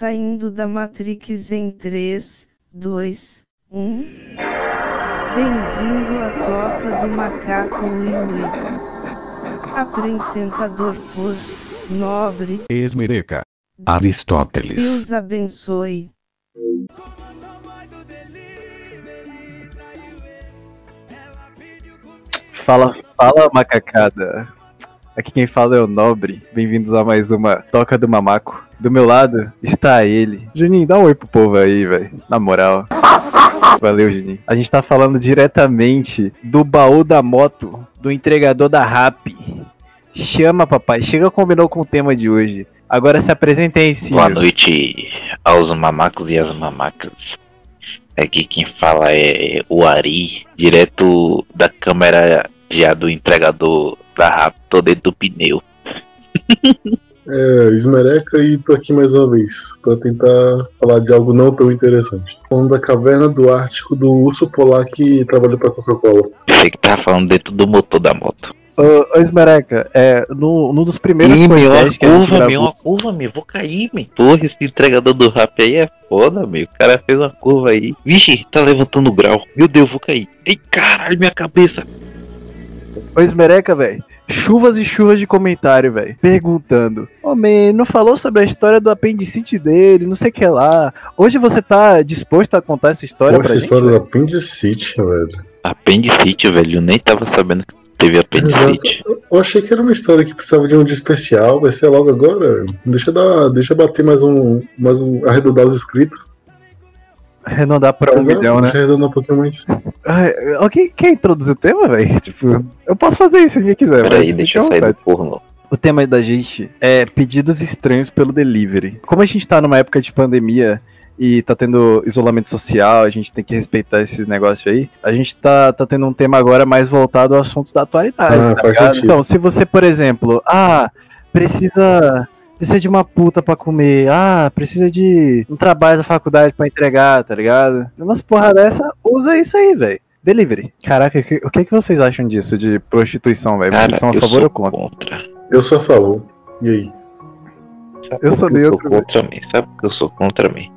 Saindo da Matrix em 3, 2, 1. Bem-vindo à Toca do Macaco Ui Ui. Apresentador por Nobre. Esmereca. Aristóteles. Deus abençoe. Fala, fala macacada. Aqui quem fala é o Nobre. Bem-vindos a mais uma Toca do Mamaco. Do meu lado está ele. Juninho, dá um oi pro povo aí, velho. Na moral. Valeu, Juninho. A gente tá falando diretamente do baú da moto, do entregador da RAP. Chama, papai. Chega combinou com o tema de hoje. Agora se apresentem sim. Boa noite aos mamacos e às mamacas. Aqui quem fala é o Ari, direto da câmera já do entregador da RAP, tô dentro do pneu. É, Esmereca e tô aqui mais uma vez para tentar falar de algo não tão interessante. Falando da caverna do Ártico do urso polar que trabalha pra Coca-Cola. Você que tá falando dentro do motor da moto. Ô, ô Esmereca, é, no, num dos primeiros Ih, meu, uma podcasts que a gente curva, meu, gravou... uma curva, meu, vou cair, meu. Porra, esse entregador do rap aí é foda, meu. O cara fez uma curva aí. Vixe, tá levantando o grau. Meu Deus, vou cair. Ei, caralho, minha cabeça. Ô Esmereca, velho. Chuvas e chuvas de comentário, velho. Perguntando. Ô, man, não falou sobre a história do apendicite dele, não sei o que lá. Hoje você tá disposto a contar essa história Pô, pra essa gente? história do velho? apendicite, velho. Apendicite, velho. Eu nem tava sabendo que teve apendicite. Eu achei que era uma história que precisava de um dia especial, vai ser logo agora. Deixa eu dar, deixa eu bater mais um, mais um, arredondar os inscritos. Arredondar pra um milhão, né? Arredondar um pouquinho mais. Ai, Alguém quer introduzir o tema, velho? Tipo, eu posso fazer isso se ninguém quiser. Peraí, deixa eu sair do porno. O tema da gente é pedidos estranhos pelo delivery. Como a gente tá numa época de pandemia e tá tendo isolamento social, a gente tem que respeitar esses negócios aí. A gente tá, tá tendo um tema agora mais voltado a assuntos da atualidade. Ah, tá faz sentido. Então, se você, por exemplo, ah, precisa precisa de uma puta pra comer, ah, precisa de um trabalho da faculdade pra entregar, tá ligado? Umas porra dessa, usa isso aí, velho. Delivery. Caraca, o que, o que que vocês acham disso, de prostituição, velho? Vocês são a eu favor ou contra? contra. Eu sou a favor. E aí? Sabe Eu sou eu sou contra mim? Sabe por que eu sou contra mim?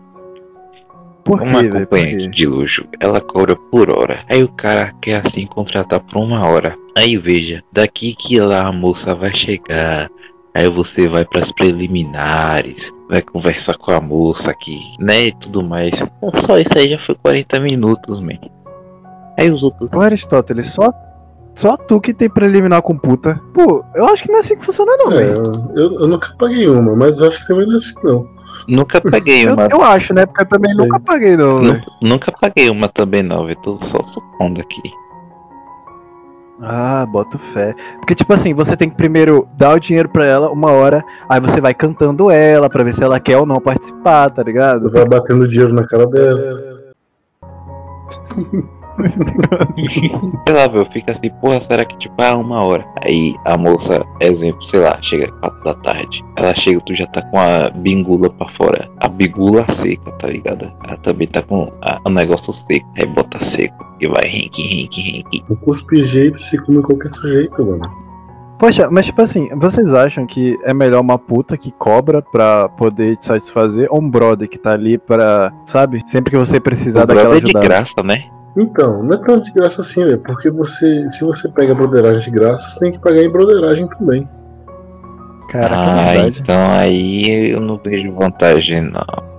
Por Uma quê, acompanhante quê? de luxo, ela cobra por hora. Aí o cara quer assim contratar por uma hora. Aí veja, daqui que lá a moça vai chegar. Aí você vai pras preliminares, vai conversar com a moça aqui, né? E tudo mais. Só isso aí já foi 40 minutos, man. Aí os outros. Ô Aristóteles, só, só tu que tem preliminar com puta. Pô, eu acho que não é assim que funciona, não, É, velho. eu, eu nunca paguei uma, mas eu acho que também não é assim, não. Nunca paguei Eu, uma. eu acho, né? Porque eu também Sei. nunca paguei, não, Nu- velho. Nunca paguei uma também não, eu tô só supondo aqui. Ah, boto fé. Porque, tipo assim, você tem que primeiro dar o dinheiro pra ela uma hora, aí você vai cantando ela pra ver se ela quer ou não participar, tá ligado? Vai batendo dinheiro na cara dela. Sei lá, velho, fica assim, porra, será que tipo, ah, uma hora? Aí a moça, exemplo, sei lá, chega quatro da tarde. Ela chega, tu já tá com a bingula pra fora. A bingula seca, tá ligado? Ela também tá com o negócio seco. Aí bota seco. E vai renque, renque, renque. O cuspe jeito se come qualquer sujeito, mano. Poxa, mas tipo assim, vocês acham que é melhor uma puta que cobra pra poder te satisfazer ou um brother que tá ali pra, sabe? Sempre que você precisar O daquela brother é de graça, né? Então, não é tão de graça assim, velho. Porque você, se você pega broderagem de graça, você tem que pagar em broderagem também. Caraca, é ah, verdade. então aí eu não vejo vantagem, não.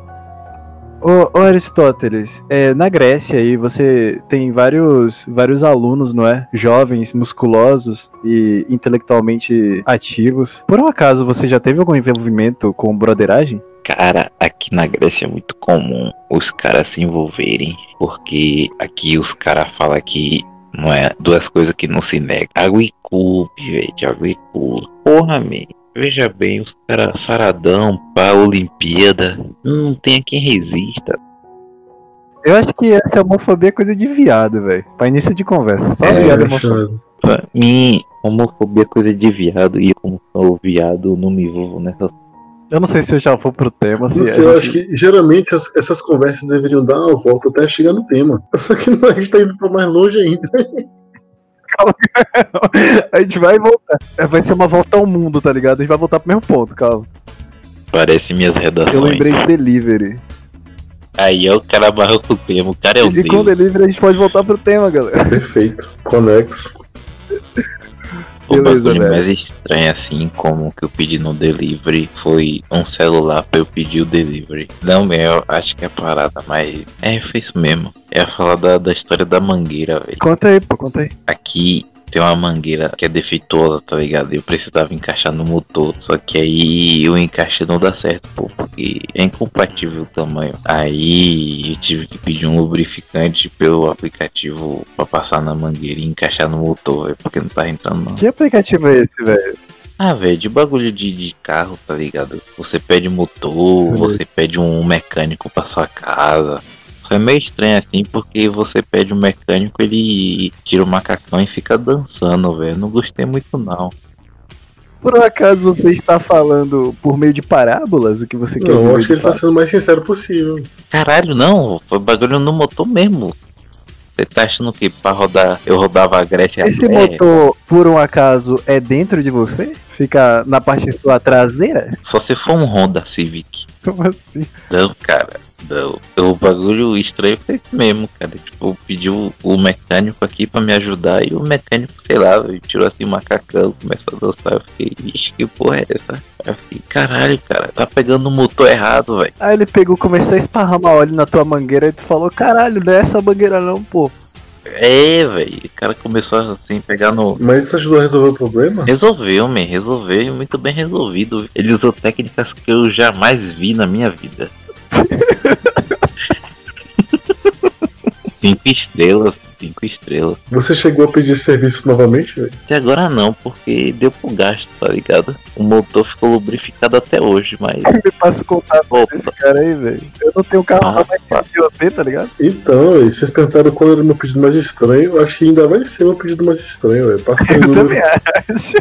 Ô, ô Aristóteles, é, na Grécia aí você tem vários, vários alunos, não é? Jovens, musculosos e intelectualmente ativos. Por um acaso você já teve algum envolvimento com broderagem? Cara, aqui na Grécia é muito comum os caras se envolverem, porque aqui os caras falam que não é duas coisas que não se negam. Água e cu, gente, água e cu. Porra, man. Veja bem, os caras saradão pra Olimpíada. Não tem quem resista. Eu acho que essa homofobia é coisa de viado, velho. Pra início de conversa. Só É, viado É. Alexandre. Pra mim, homofobia é coisa de viado. E como sou viado, não me envolvo nessas Eu não sei se eu já for pro tema. Se sei, eu gente- acho que geralmente as- essas conversas deveriam dar uma volta até chegar no tema. Só que não, a gente tá indo pra mais longe ainda. a gente vai voltar. É, Vai ser uma volta ao mundo, tá ligado? A gente vai voltar pro mesmo ponto, calma. Parece minhas Eu redações. lembrei de delivery. Aí é o cara amarrou com o termo. O cara é o e com delivery a gente pode voltar pro tema, galera. Perfeito. Conexo. O Beleza, bagulho velho. mais estranho assim, como que eu pedi no delivery, foi um celular pra eu pedir o delivery. Não, meu, acho que é parada, mas é, foi isso mesmo. É falar da, da história da mangueira, velho. Conta aí, pô, conta aí. Aqui tem uma mangueira que é defeituosa, tá ligado? Eu precisava encaixar no motor, só que aí o encaixe não dá certo, pô, porque é incompatível o tamanho. Aí eu tive que pedir um lubrificante pelo aplicativo pra passar na mangueira e encaixar no motor, velho, porque não tá entrando não. Que aplicativo é esse, velho? Ah, velho, de bagulho de, de carro, tá ligado? Você pede motor, Sim. você pede um mecânico pra sua casa. Só é meio estranho assim, porque você pede um mecânico, ele tira o macacão e fica dançando, velho. Não gostei muito não. Por um acaso você está falando por meio de parábolas o que você quer eu acho que ele tá fato? sendo o mais sincero possível. Caralho, não, foi bagulho no motor mesmo. Você tá achando que pra rodar, eu rodava a Grécia a Esse motor, por um acaso, é dentro de você? Fica na parte sua traseira? Só se for um Honda Civic. Como assim? Não, cara. O bagulho estranho foi esse mesmo, cara. Tipo, eu pedi o, mecânico aqui pra me ajudar e o mecânico, sei lá, tirou assim o macacão, começou a dançar. Eu fiquei, ixi, que porra é essa? Aí Eu fiquei, caralho, cara, tá pegando o motor errado, velho. Aí ele pegou, começou a esparramar óleo na tua mangueira e tu falou, caralho, não é essa mangueira não, pô. É, velho. O cara começou assim, pegar no. Mas isso ajudou a resolver o problema? Resolveu, man, resolveu e muito bem resolvido. Ele usou técnicas que eu jamais vi na minha vida. cinco estrelas, cinco estrelas. Você chegou a pedir serviço novamente, velho? Até agora não, porque deu pro gasto, tá ligado? O motor ficou lubrificado até hoje, mas. Me passa o contato Opa. desse cara aí, velho. Eu não tenho carro Ah, mais que eu tenho, tá ligado? Então, velho, vocês perguntaram qual era o meu pedido mais estranho. Eu acho que ainda vai ser meu pedido mais estranho, velho. Passa o Eu também acho.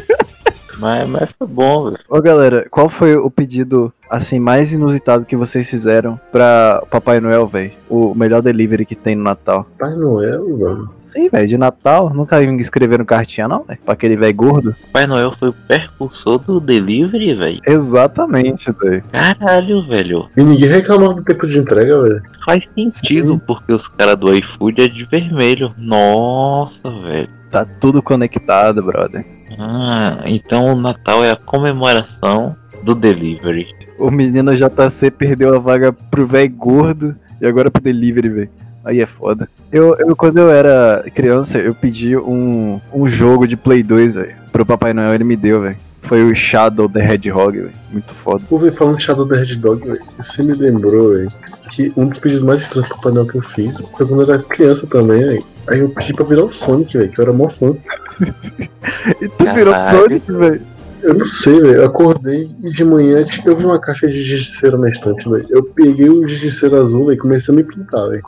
Mas, mas foi bom, velho. Ô galera, qual foi o pedido assim mais inusitado que vocês fizeram pra Papai Noel, velho? O melhor delivery que tem no Natal. Pai Noel, mano. Sim, velho, de Natal. Nunca escreveram cartinha, não, velho? Pra aquele velho gordo? Pai Noel foi o percursor do delivery, velho. Exatamente, velho. Caralho, velho. E ninguém reclamava do tempo de entrega, velho. Faz sentido, porque os caras do iFood é de vermelho. Nossa, velho. Tá tudo conectado, brother. Ah, então o Natal é a comemoração do delivery. O menino JC perdeu a vaga pro velho gordo e agora pro delivery, velho. Aí é foda. Eu, eu, quando eu era criança, eu pedi um, um jogo de Play 2, velho. Pro Papai Noel, ele me deu, velho. Foi o Shadow the Hedgehog, velho. Muito foda. Pô, velho, falando de Shadow the Red Dog, velho. Você me lembrou, velho, que um dos pedidos mais estranhos pro painel que eu fiz foi quando eu era criança também, velho. Aí eu pedi pra virar o Sonic, velho, que eu era mó fã. E tu virou Caralho. Sonic, velho. Eu não sei, velho. Eu acordei e de manhã eu vi uma caixa de giz de cera na estante, velho. Eu peguei o giz de cera azul, velho, e comecei a me pintar, velho.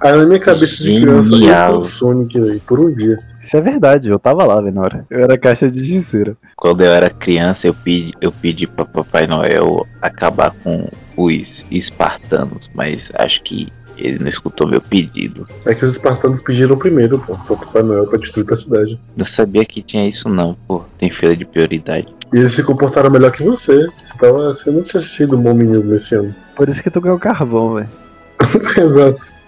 Aí na minha cabeça de criança, eu o Sonic, velho, por um dia. Isso é verdade, eu tava lá, velho, na hora. Eu era caixa de gizeira. Quando eu era criança, eu pedi, eu pedi pra Papai Noel acabar com os espartanos, mas acho que ele não escutou meu pedido. É que os espartanos pediram primeiro, pô, pro Papai Noel pra destruir a cidade. Não sabia que tinha isso não, pô. Tem feira de prioridade. E eles se comportaram melhor que você. Você, tava, você não tinha assistido um bom menino nesse ano. Por isso que tu ganhou carvão, velho. Exato.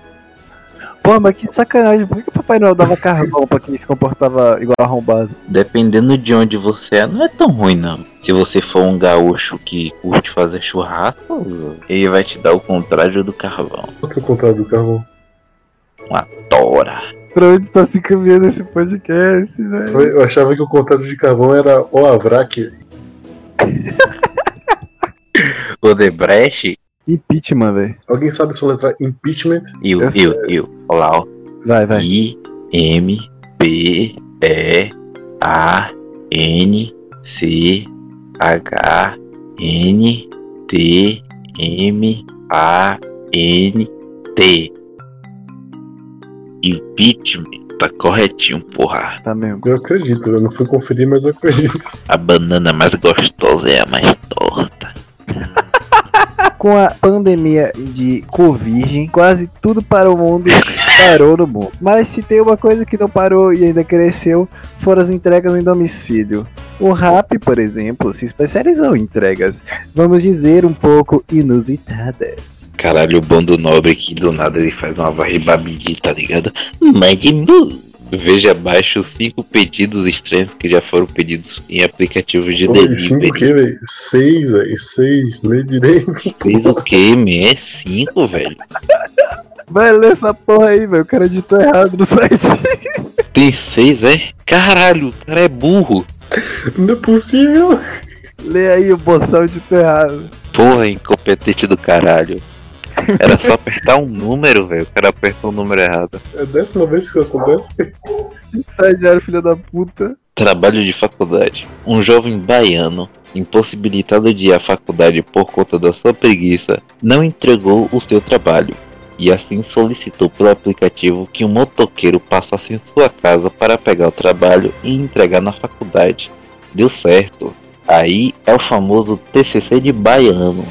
Pô, mas que sacanagem. Por que o Papai Noel dava carvão pra quem se comportava igual arrombado? Dependendo de onde você é, não é tão ruim não. Se você for um gaúcho que curte fazer churrasco, ele vai te dar o contrário do carvão. Qual que é o contrário do carvão? Uma tora. Pra onde tá se caminhando esse podcast, velho? Eu achava que o contrário de carvão era o Avrak. O Debrecht Impeachment, velho. Alguém sabe soletrar impeachment? e o Essa eu, eu, ó. Vai, vai. I M P E A N C H N T M A N T Impeachment, tá corretinho, porra. Tá mesmo. Eu acredito, eu não fui conferir, mas eu acredito. A banana mais gostosa é a mais torta. Com a pandemia de Covid, quase tudo para o mundo parou no mundo. Mas se tem uma coisa que não parou e ainda cresceu, foram as entregas em domicílio. O Rap, por exemplo, se especializou em entregas, vamos dizer, um pouco inusitadas. Caralho, o bando nobre que do nada ele faz uma varribabidi, tá ligado? Magnu! Veja abaixo os cinco pedidos estranhos que já foram pedidos em aplicativos de Oi, cinco o delivery. quê, velho? Seis, velho. Seis. Lê direito. Fez o quê, man? É cinco, velho. Vai ler essa porra aí, velho. O cara editou errado no site. Tem seis, é? Caralho, o cara é burro. Não é possível. Lê aí o boçal editou errado. Porra, incompetente do caralho. Era só apertar um número, velho. O cara apertou o número errado. É a décima vez que isso acontece. Estagiário, filho da puta. Trabalho de faculdade. Um jovem baiano, impossibilitado de ir à faculdade por conta da sua preguiça, não entregou o seu trabalho. E assim solicitou pelo aplicativo que um motoqueiro passasse em sua casa para pegar o trabalho e entregar na faculdade. Deu certo. Aí é o famoso TCC de baiano.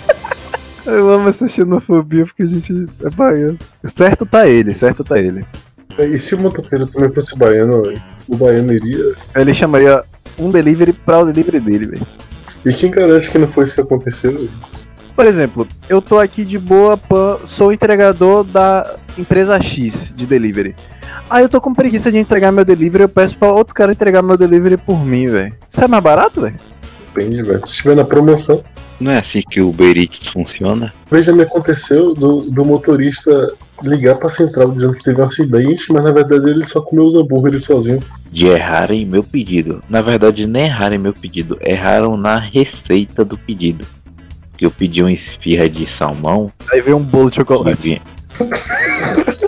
Eu amo essa xenofobia porque a gente é baiano. Certo tá ele, certo tá ele. É, E se o motoqueiro também fosse baiano? O baiano iria. Ele chamaria um delivery pra o delivery dele, velho. E quem garante que não foi isso que aconteceu, velho? Por exemplo, eu tô aqui de boa, sou entregador da empresa X de delivery. Aí eu tô com preguiça de entregar meu delivery, eu peço pra outro cara entregar meu delivery por mim, velho. Isso é mais barato, velho? Depende, velho. Se estiver na promoção. Não é assim que o Uber Eats funciona? Veja, me aconteceu do, do motorista ligar pra central dizendo que teve um acidente, mas na verdade ele só comeu os hambúrgueres sozinho. De errarem meu pedido. Na verdade, nem erraram meu pedido, erraram na receita do pedido. Que eu pedi uma esfirra de salmão Aí veio um bolo de chocolate.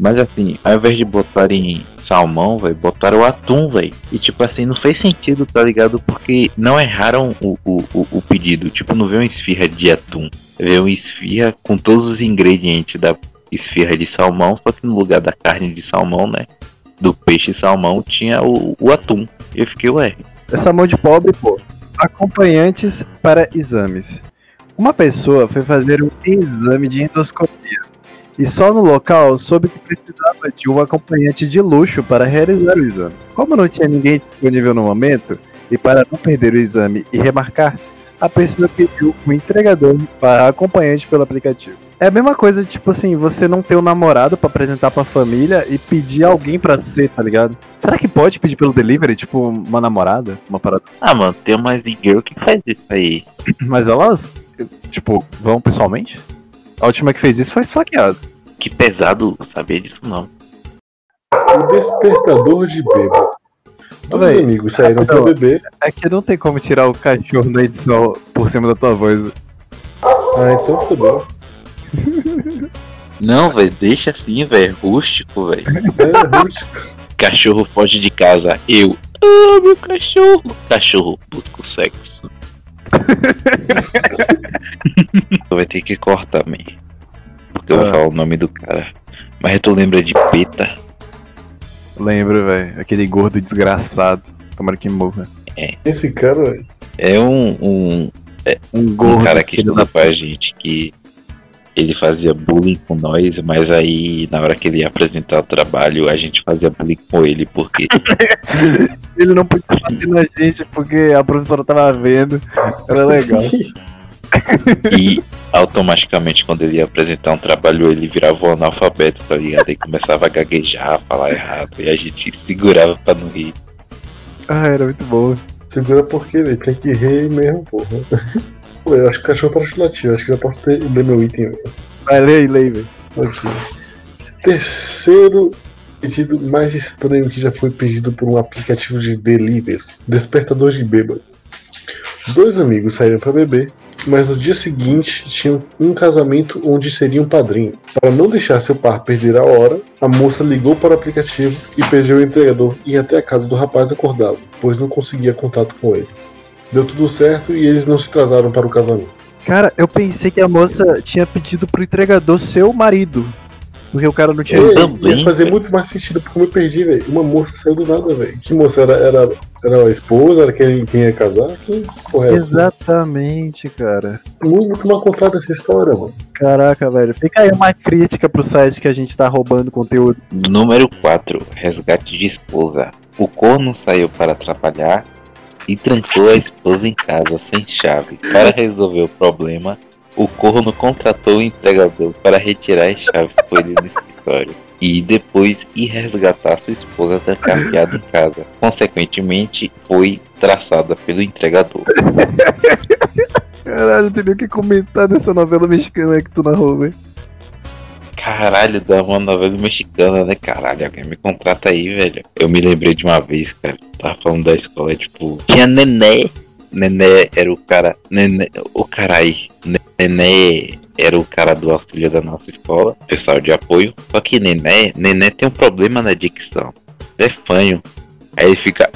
Mas assim, ao invés de botarem salmão, velho, botaram atum, velho. E tipo assim, não fez sentido, tá ligado? Porque não erraram o, o, o, o pedido. Tipo, não veio uma esfirra de atum. Veio uma esfirra com todos os ingredientes da esfirra de salmão, só que no lugar da carne de salmão, né? Do peixe salmão tinha o, o atum. Eu fiquei, ué, Essa mão de pobre, pô. Acompanhantes para exames. Uma pessoa foi fazer um exame de endoscopia e só no local soube que precisava de um acompanhante de luxo para realizar o exame. Como não tinha ninguém disponível no momento, e para não perder o exame e remarcar, a pessoa pediu um entregador para acompanhante pelo aplicativo. É a mesma coisa, tipo assim, você não ter um namorado pra apresentar pra família e pedir alguém pra ser, tá ligado? Será que pode pedir pelo delivery, tipo, uma namorada? Uma parada ah, mano, tem umas girl que faz isso aí. Mas elas, tipo, vão pessoalmente? A última que fez isso foi esfaqueada. Que pesado saber disso, não. O despertador de bêbado. Dois Véi, amigos saíram pra rapidão. beber. É que não tem como tirar o cachorro na edição por cima da tua voz. Ah, então fodeu. Não, velho, deixa assim, velho. Rústico, velho. É, rústico. Cachorro foge de casa. Eu. Ah, meu cachorro. Cachorro busca o sexo. Vai ter que cortar, man. Porque eu vou Ah. falar o nome do cara. Mas tu lembra de Peta? Lembro, velho. Aquele gordo desgraçado. Tomara que morra. Esse cara, velho, É um, um, Um um gordo. cara que estudou com a gente que ele fazia bullying com nós, mas aí na hora que ele ia apresentar o trabalho, a gente fazia bullying com ele, porque Ele não podia bater na gente porque a professora tava vendo. Era legal. E automaticamente quando ele ia apresentar um trabalho ele virava um analfabeto, tá ligado? Aí começava a gaguejar, falar errado, e a gente segurava pra não rir. Ah, era muito bom. segura porque ele tem que rir mesmo, porra. Pô, eu acho que o cachorro para chulativo, acho que já posso ter ler meu item. velho. Vai, aí, lê aí, velho. Aqui. Terceiro pedido mais estranho que já foi pedido por um aplicativo de delivery: despertador de bêbado. Dois amigos saíram para beber, mas no dia seguinte tinham um casamento onde seriam padrinho. Para não deixar seu par perder a hora, a moça ligou para o aplicativo e pediu ao entregador ir até a casa do rapaz acordá-lo, pois não conseguia contato com ele. Deu tudo certo e eles não se atrasaram para o casamento. Cara, eu pensei que a moça tinha pedido pro entregador ser o marido. Porque o cara não tinha. Ei, também, ia fazer muito mais sentido porque eu me perdi, velho. Uma moça saiu do nada, velho. Que moça era? Era, era a esposa? Era quem, quem ia casar? Que porra é? Exatamente, cara. Muito, muito mal contada essa história, mano. Caraca, velho. Fica aí uma crítica pro site que a gente tá roubando conteúdo. Número 4. Resgate de esposa. O corno saiu para trabalhar e trancou a esposa em casa sem chave. Para resolver o problema, o corno contratou o entregador para retirar as chaves com ele no escritório e depois ir resgatar sua esposa trancafiada em casa. Consequentemente, foi traçada pelo entregador. Caralho, não tem nem o que comentar dessa novela mexicana que tu narrou, velho. Caralho, dá uma novela mexicana, né? Caralho, alguém me contrata aí, velho. Eu me lembrei de uma vez, cara. Tava falando da escola, tipo, tinha Nené. Nené era o cara. Nené, o cara aí. Nené era o cara do auxílio da nossa escola, pessoal de apoio. Só que Nené, Nené tem um problema na dicção. É fanho. Aí ele fica.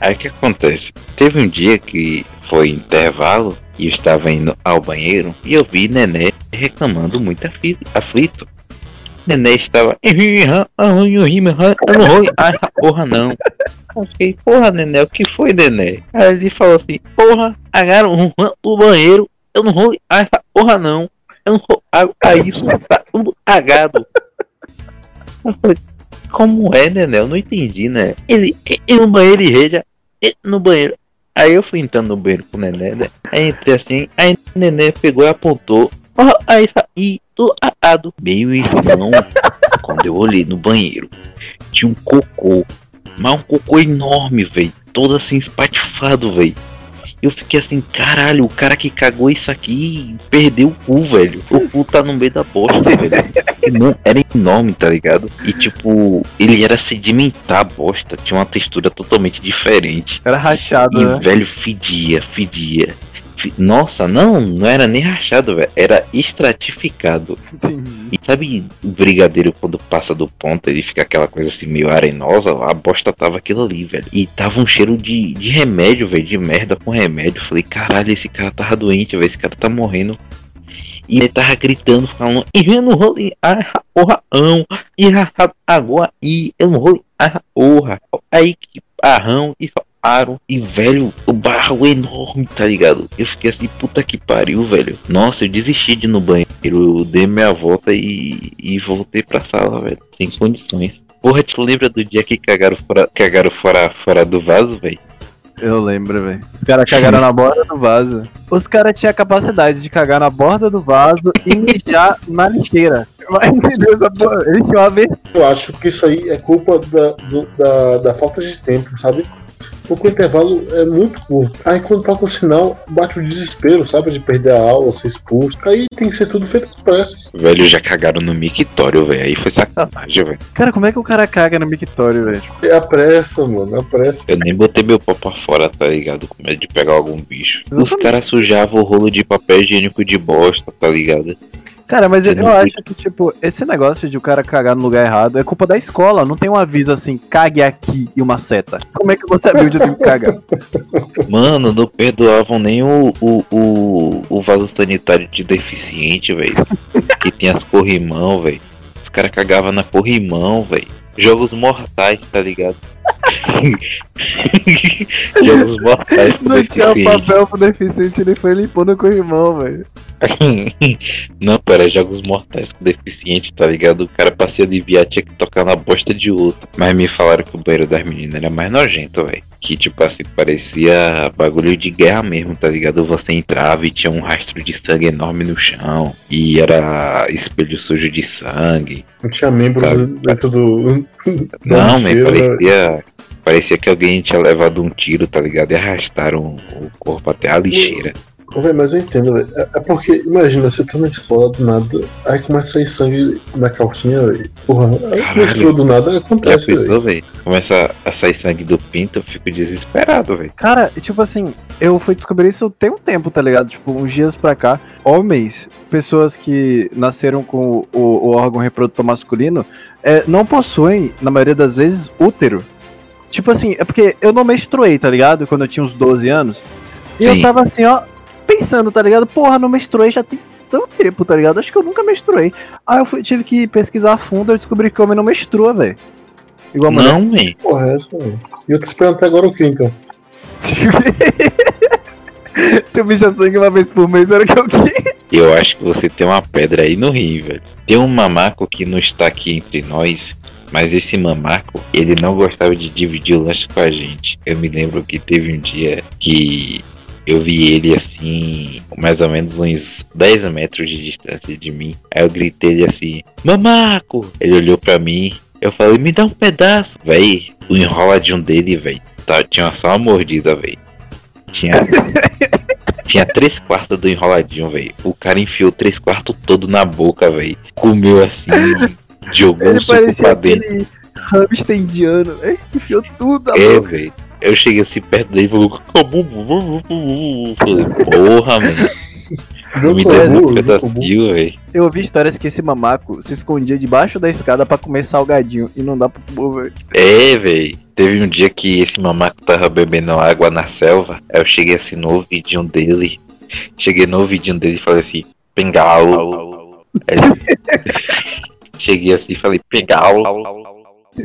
Aí o que acontece? Teve um dia que foi intervalo e eu estava indo ao banheiro e eu vi Nené reclamando muito aflito. Nené estava. Porra, não. Eu fiquei, porra, Nené, o que foi, Nené? Aí ele falou assim: Porra, agarram o banheiro, eu não vou. Essa porra, não. Eu não vou. Aí isso tá tudo cagado. Eu falei, como é, Nené? Eu não entendi, né? Ele, ele no banheiro e reja, no banheiro. Aí eu fui entrando no banheiro com o Nené, né? Aí entrei assim, aí o Nené pegou e apontou. Oh, aí saí do lado. Meu irmão, quando eu olhei no banheiro, tinha um cocô. Mas um cocô enorme, velho. Todo assim espatifado, velho. Eu fiquei assim, caralho, o cara que cagou isso aqui perdeu o cu, velho. O cu tá no meio da bosta, velho. Não, era enorme, tá ligado? E tipo, ele era sedimentar a bosta, tinha uma textura totalmente diferente. Era rachado, E né? velho fedia, fedia. Nossa, não, não era nem rachado, velho. Era estratificado. Entendi. E sabe o brigadeiro quando passa do ponto, ele fica aquela coisa assim meio arenosa, a bosta tava aquilo ali, velho. E tava um cheiro de, de remédio, velho, de merda com remédio. Falei, caralho, esse cara tava doente, velho, esse cara tá morrendo. E ele tava gritando, falando, e eu não vou ah, porra, ão, e agora, e eu não vou, ah, porra. Aí que arrão e pararam. E, velho, o barro é enorme, tá ligado? Eu fiquei assim, puta que pariu, velho. Nossa, eu desisti de ir no banheiro. Eu dei minha volta e, e voltei pra sala, velho. Sem condições. Porra, tu lembra do dia que cagaram fora, cagaram fora, fora do vaso, velho? Eu lembro, velho. Os caras cagaram na borda do vaso. Os caras tinham a capacidade de cagar na borda do vaso e mijar na lixeira. Vai entender essa porra? Eles tinham uma vez. Eu acho que isso aí é culpa da, do- da, da falta de tempo, sabe? Porque o intervalo é muito curto. Aí quando toca o sinal, bate o desespero, sabe? De perder a aula, ser expulso. Aí tem que ser tudo feito às pressas. Velho, já cagaram no mictório, velho. Aí foi sacanagem, velho. Cara, como é que o cara caga no mictório, velho? É a pressa, mano, é a pressa. Eu nem botei meu pau pra fora, tá ligado? Com medo de pegar algum bicho. Os Exatamente. caras sujavam o rolo de papel higiênico de bosta, tá ligado? Cara, mas eu, eu acho que, tipo, esse negócio de o cara cagar no lugar errado é culpa da escola. Não tem um aviso assim, cague aqui e uma seta. Como é que você sabia onde eu tenho que cagar? Mano, não perdoavam nem o, o, o, o vaso sanitário de deficiente, velho. que tem as corrimão, velho. Os caras cagavam na corrimão, velho. Jogos mortais, tá ligado? Jogos mortais com Não tinha papel pro deficiente, ele foi limpando com o irmão, velho. Não, pera, jogos mortais com deficiente, tá ligado? O cara pra se aliviar tinha que tocar na bosta de outro. Mas me falaram que o banheiro das meninas era mais nojento, velho. Que tipo assim, parecia bagulho de guerra mesmo, tá ligado? Você entrava e tinha um rastro de sangue enorme no chão. E era espelho sujo de sangue. Não tinha membros dentro do. Não, lixeira. parecia. Parecia que alguém tinha levado um tiro, tá ligado? E arrastaram o corpo até a lixeira. Véi, mas eu entendo, velho. É, porque, imagina, você tá na escola do nada, aí começa a sair sangue na calcinha, velho. Porra, aí misturou do nada, Já acontece, pensou, velho? Começa a sair sangue do pinto, eu fico desesperado, velho. Cara, tipo assim, eu fui descobrir isso tem um tempo, tá ligado? Tipo, uns dias pra cá, homens, pessoas que nasceram com o, o órgão reprodutor masculino, é, não possuem, na maioria das vezes, útero. Tipo assim, é porque eu não menstruei, tá ligado? Quando eu tinha uns 12 anos. E eu tava assim, ó, pensando, tá ligado? Porra, não menstruei já tem tanto tempo, tá ligado? Acho que eu nunca menstruei. Aí eu fui- tive que pesquisar a fundo e eu descobri que homem não menstrua, velho. Igual a. Não, man. Porra, é essa, velho. E eu tô esperando até agora o que, então? Teu bicho sangue uma vez por mês era que é o quê? Eu acho que você tem uma pedra aí no rim, velho. Tem um mamaco que não está aqui entre nós, Mas esse mamaco, ele não gostava de dividir o lanche com a gente. Eu me lembro que teve um dia que eu vi ele assim, mais ou menos uns 10 metros de distância de mim. Aí eu gritei ele assim, mamaco! Ele olhou pra mim, eu falei, me dá um pedaço. Véi, o enroladinho dele, véi, tá, tinha só uma mordida, véi. Tinha. Tinha três quartos do enroladinho, velho. O cara enfiou três quartos todo na boca, velho. Comeu assim, jogou Ele parecia pra aquele hamster indiano, né? Enfiou tudo na É, boca. velho. Eu cheguei assim perto dele e falou: "Acabou, bu, bu, bu, bu, bu." Falei, Porra, mano. Me deu um pedacinho, velho. Eu ouvi histórias que esse mamaco se escondia debaixo da escada pra comer salgadinho e não dá pro povo, velho. É, velho. Teve um dia que esse mamaco tava bebendo água na selva. Aí eu cheguei assim no ouvidinho dele. Cheguei no ouvidinho dele e falei assim: Pingau. Aí Cheguei assim e falei: Pingau.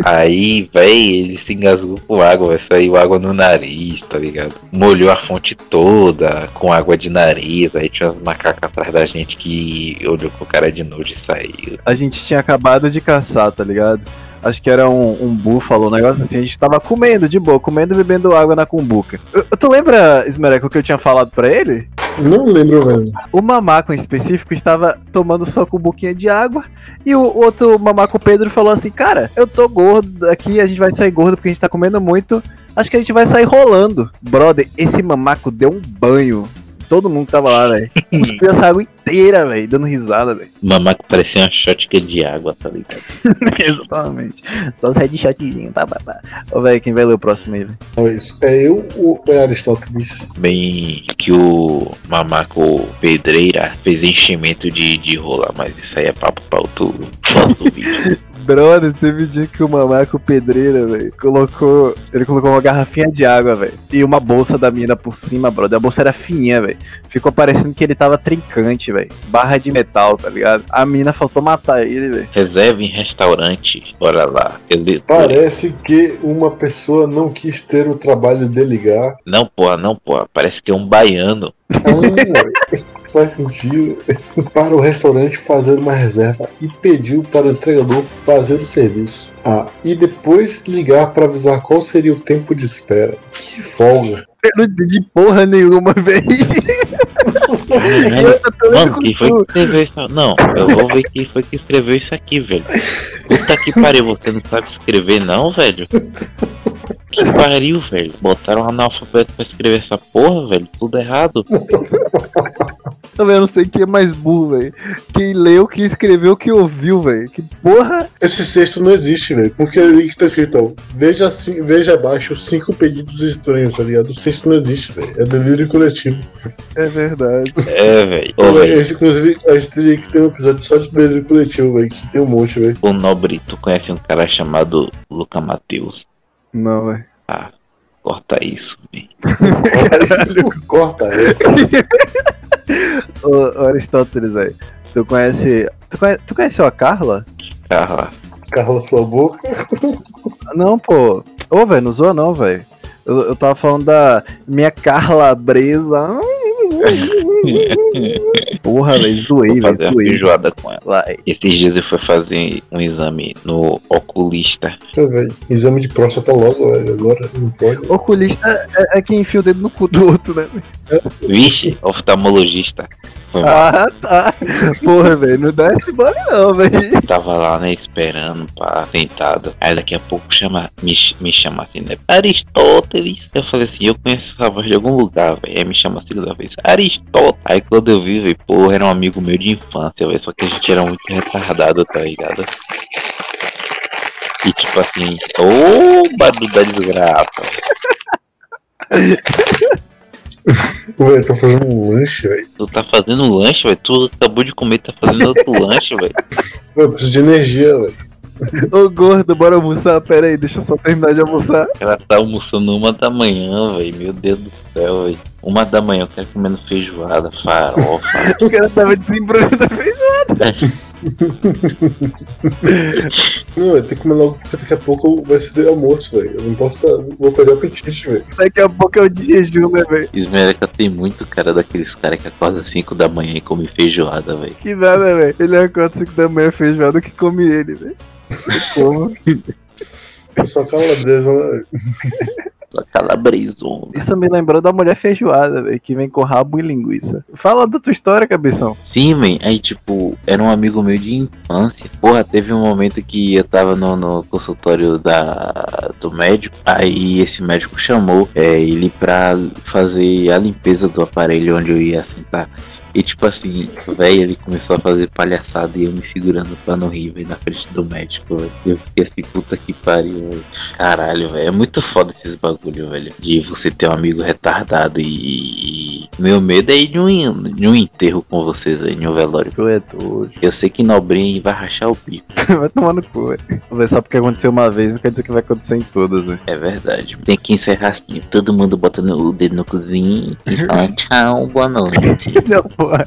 Aí, véi, ele se engasgou com água, véi, saiu água no nariz, tá ligado? Molhou a fonte toda com água de nariz, aí tinha uns macacos atrás da gente que olhou com cara de nojo e saiu. A gente tinha acabado de caçar, tá ligado? Acho que era um, um búfalo, um negócio assim. A gente tava comendo de boa, comendo e bebendo água na cumbuca. Eu- Tu lembra, Esmereco, o que eu tinha falado pra ele? Não lembro mesmo. O mamaco em específico estava tomando sua cumbuquinha de água e o outro mamaco Pedro falou assim: Cara, eu tô gordo aqui, a gente vai sair gordo porque a gente tá comendo muito. Acho que a gente vai sair rolando. Brother, esse mamaco deu um banho. Todo mundo que tava lá, velho. Cuspiu essa água inteira, velho, dando risada, velho. O mamaco parecia uma shotgun de água, tá ligado? Exatamente. Só os headshotzinhos, tá, tá, tá. Ô, velho, quem vai ler o próximo aí, velho? É isso. É eu ou é Aristóteles? Bem que o mamaco pedreira fez enchimento de, de rola, mas isso aí é papo pra outro, pra outro vídeo. Brother, teve um dia que o mamaco pedreira, velho, colocou. Ele colocou uma garrafinha de água, velho. E uma bolsa da mina por cima, brother. A bolsa era fininha, velho. Ficou parecendo que ele tava trincante, velho. Barra de metal, tá ligado? A mina faltou matar ele, velho. Reserva em restaurante, bora lá. Ele, Parece que uma pessoa não quis ter o trabalho de ligar. Não, porra, não, porra. Parece que é um baiano. Ah, faz sentido. Para o restaurante fazer uma reserva e pediu para o entregador fazer o serviço. Ah, e depois ligar para avisar qual seria o tempo de espera. Que folga. Eu não entendi porra nenhuma, velho. Mano, quem foi que escreveu isso? Não, eu vou ver quem foi que escreveu isso aqui, velho. Puta que pariu, você não sabe escrever não, velho? Que pariu, velho. Botaram um analfabeto pra escrever essa porra, velho. Tudo errado. Também eu não sei quem é mais burro, velho. Quem leu, quem escreveu, quem ouviu, velho. Que porra. Esse sexto não existe, velho. Porque ali que tá escrito, ó, veja, assim- veja abaixo cinco pedidos estranhos, tá ligado? O sexto não existe, velho. É delírio coletivo. É verdade. É, velho. Então, inclusive, a gente teria que ter um episódio só de delírio coletivo, velho. Que tem um monte, velho. O Nobre, tu conhece um cara chamado Luca Matheus? Não, velho. Corta isso, velho. Corta essa. Ô, Aristóteles, velho. Tu conhece. Tu conhece, tu conheceu a Carla? Carla. Cala sua boca. Não, pô. Ô, velho, não zoa não, velho. Eu, eu tava falando da minha Carla Bresa. Porra, velho, zoei, velho, zoei. feijoada com ela. Esses dias eu fui fazer um exame no oculista. Velho. Exame de próstata logo, velho. Agora não pode. Oculista é, é quem enfia o dedo no cu do outro, né? velho? Vixe, oftalmologista. Foi. Ah, tá. Porra, velho, não dá esse mole não, velho. Tava lá, né, esperando, pá, sentado. Aí daqui a pouco chama, me, me chama assim, né? Aristóteles. Eu falei assim, eu conheço essa voz de algum lugar, velho. Aí me chama a segunda vez, Aristóteles. Aí quando eu vi, velho, porra, era um amigo meu de infância, velho. Só que a gente era muito retardado, tá ligado? E tipo assim, ô barulho da desgraça. Velho, tô fazendo um lanche, velho. Tu tá fazendo um lanche, velho. Tu acabou de comer, tá fazendo outro lanche, velho. Eu preciso de energia, velho. Ô gordo, bora almoçar? Pera aí, deixa eu só terminar de almoçar. Ela tá almoçando uma da manhã, velho. Meu Deus do céu, velho. Uma da manhã, eu quero comendo feijoada, farofa. O cara tava desembrulhando feijoada. Não, velho, tem que comer logo porque daqui a pouco vai ser almoço, velho. Eu não posso. Vou perder o apetite, velho. Daqui a pouco é o de jejum, né, velho? Esmerica tem muito cara daqueles caras que acorda às 5 da manhã e come feijoada, velho. Que nada, velho. Ele acorda 5 da manhã feijoada que come ele, velho. Como? Só calabresa. Só calabresona. Isso me lembrou da mulher feijoada, velho, que vem com rabo e linguiça. Fala da tua história, cabeção. Sim, man. Aí, tipo, era um amigo meu de infância. Porra, teve um momento que eu tava no, no consultório da, do médico. Aí esse médico chamou é, ele pra fazer a limpeza do aparelho onde eu ia sentar. E tipo assim, velho, ele começou a fazer palhaçada e eu me segurando pra não rir, velho, na frente do médico, velho. Eu fiquei assim, puta que pariu, velho. Caralho, velho. É muito foda esses bagulho, velho. De você ter um amigo retardado e. Meu medo é ir de um, de um enterro com vocês aí, de um velório. Tu é doido. Eu sei que Nobrinha vai rachar o bico. Vai tomar no cu, velho. Só porque aconteceu uma vez não quer dizer que vai acontecer em todas, velho. É verdade. Tem que encerrar assim, todo mundo botando o dedo no cozinho e fala tchau, boa noite. Não, porra.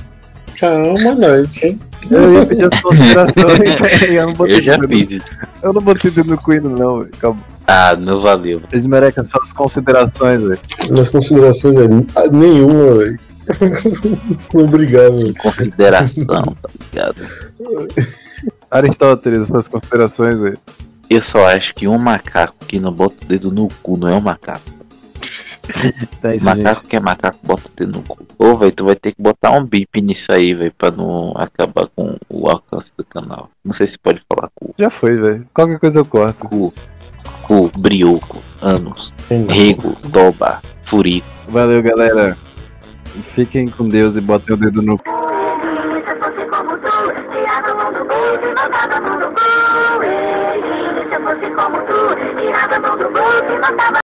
Tchau, boa noite, hein? Eu ia pedir as considerações. Eu não botei Eu já dedo- fiz isso. Eu não botei dedo no cu ainda, não, velho. Calma. Ah, não valeu. Esmereca, suas considerações, velho. Nas considerações, ah, Nenhuma, velho. Obrigado, velho. Consideração, tá ligado? Aristóteles, suas considerações, velho. Eu só acho que um macaco que não bota o dedo no cu não é um macaco. Então é isso, macaco gente. que é macaco bota o dedo no cu. Ô, velho, tu vai ter que botar um bip nisso aí, velho, pra não acabar com o alcance do canal. Não sei se pode falar cu. Já foi, velho. Qualquer coisa eu corto. Cu, cu, brioco, anos, rego, doba, furico. Valeu, galera. Fiquem com Deus e botem o dedo no cu. Como tu, e como tirava a mão do bolso e botava